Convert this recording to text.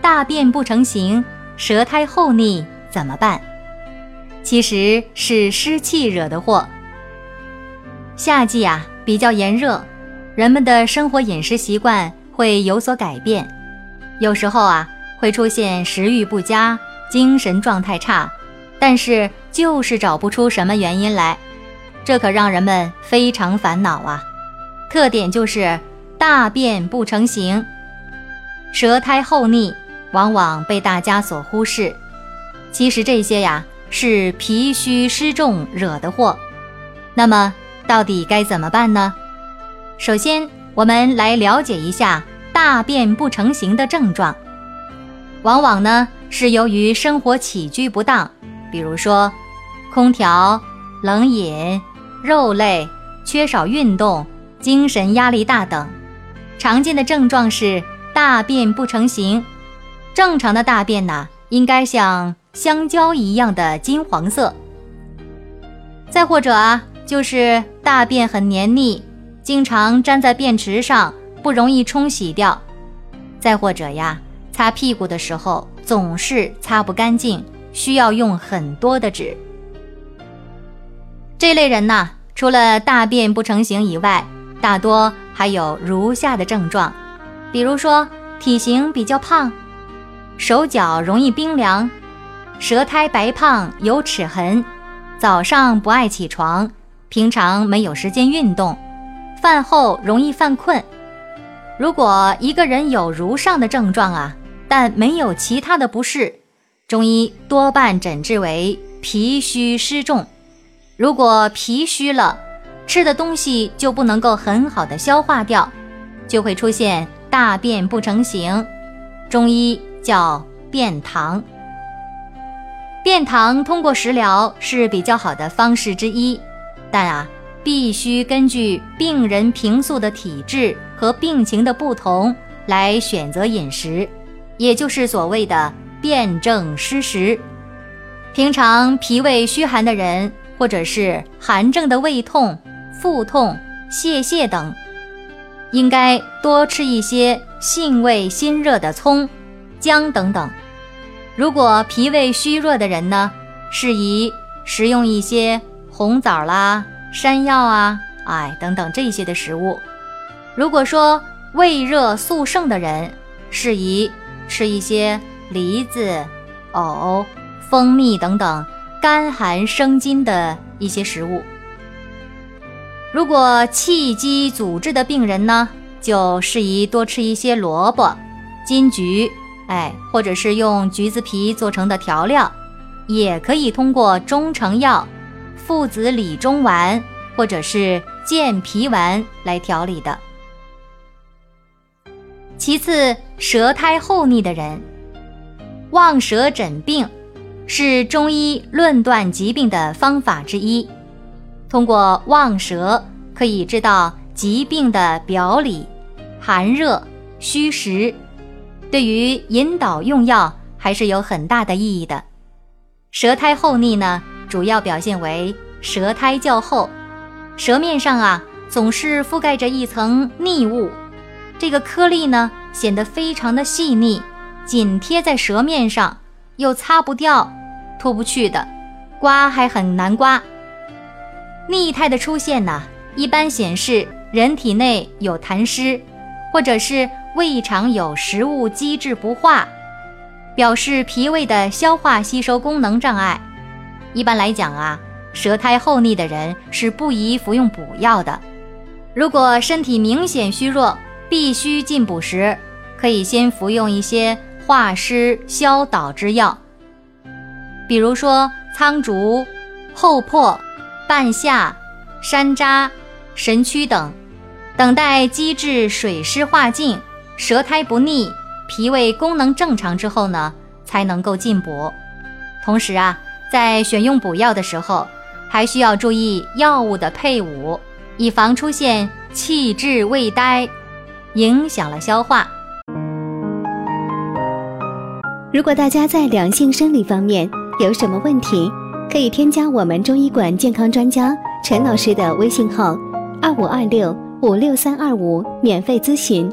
大便不成形，舌苔厚腻怎么办？其实是湿气惹的祸。夏季啊比较炎热，人们的生活饮食习惯会有所改变，有时候啊会出现食欲不佳、精神状态差，但是就是找不出什么原因来，这可让人们非常烦恼啊。特点就是大便不成形。舌苔厚腻，往往被大家所忽视。其实这些呀是脾虚湿重惹的祸。那么到底该怎么办呢？首先，我们来了解一下大便不成形的症状。往往呢是由于生活起居不当，比如说空调、冷饮、肉类、缺少运动、精神压力大等。常见的症状是。大便不成形，正常的大便呢，应该像香蕉一样的金黄色。再或者啊，就是大便很黏腻，经常粘在便池上，不容易冲洗掉。再或者呀，擦屁股的时候总是擦不干净，需要用很多的纸。这类人呢，除了大便不成形以外，大多还有如下的症状。比如说，体型比较胖，手脚容易冰凉，舌苔白胖有齿痕，早上不爱起床，平常没有时间运动，饭后容易犯困。如果一个人有如上的症状啊，但没有其他的不适，中医多半诊治为脾虚湿重。如果脾虚了，吃的东西就不能够很好的消化掉，就会出现。大便不成形，中医叫便溏。便溏通过食疗是比较好的方式之一，但啊，必须根据病人平素的体质和病情的不同来选择饮食，也就是所谓的辨证施食。平常脾胃虚寒的人，或者是寒症的胃痛、腹痛、泄泻等。应该多吃一些性味辛热的葱、姜等等。如果脾胃虚弱的人呢，适宜食用一些红枣啦、山药啊、哎等等这些的食物。如果说胃热素盛的人，适宜吃一些梨子、藕、蜂蜜等等甘寒生津的一些食物。如果气机阻滞的病人呢，就适宜多吃一些萝卜、金桔，哎，或者是用橘子皮做成的调料，也可以通过中成药附子理中丸或者是健脾丸来调理的。其次，舌苔厚腻的人，望舌诊病是中医论断疾病的方法之一。通过望舌可以知道疾病的表里、寒热、虚实，对于引导用药还是有很大的意义的。舌苔厚腻呢，主要表现为舌苔较厚，舌面上啊总是覆盖着一层腻物，这个颗粒呢显得非常的细腻，紧贴在舌面上，又擦不掉、脱不去的，刮还很难刮。腻态的出现呢，一般显示人体内有痰湿，或者是胃肠有食物积滞不化，表示脾胃的消化吸收功能障碍。一般来讲啊，舌苔厚腻的人是不宜服用补药的。如果身体明显虚弱，必须进补时，可以先服用一些化湿消导之药，比如说苍术、厚朴。半夏、山楂、神曲等，等待积滞水湿化尽，舌苔不腻，脾胃功能正常之后呢，才能够进补。同时啊，在选用补药的时候，还需要注意药物的配伍，以防出现气滞胃呆，影响了消化。如果大家在两性生理方面有什么问题，可以添加我们中医馆健康专家陈老师的微信号：二五二六五六三二五，免费咨询。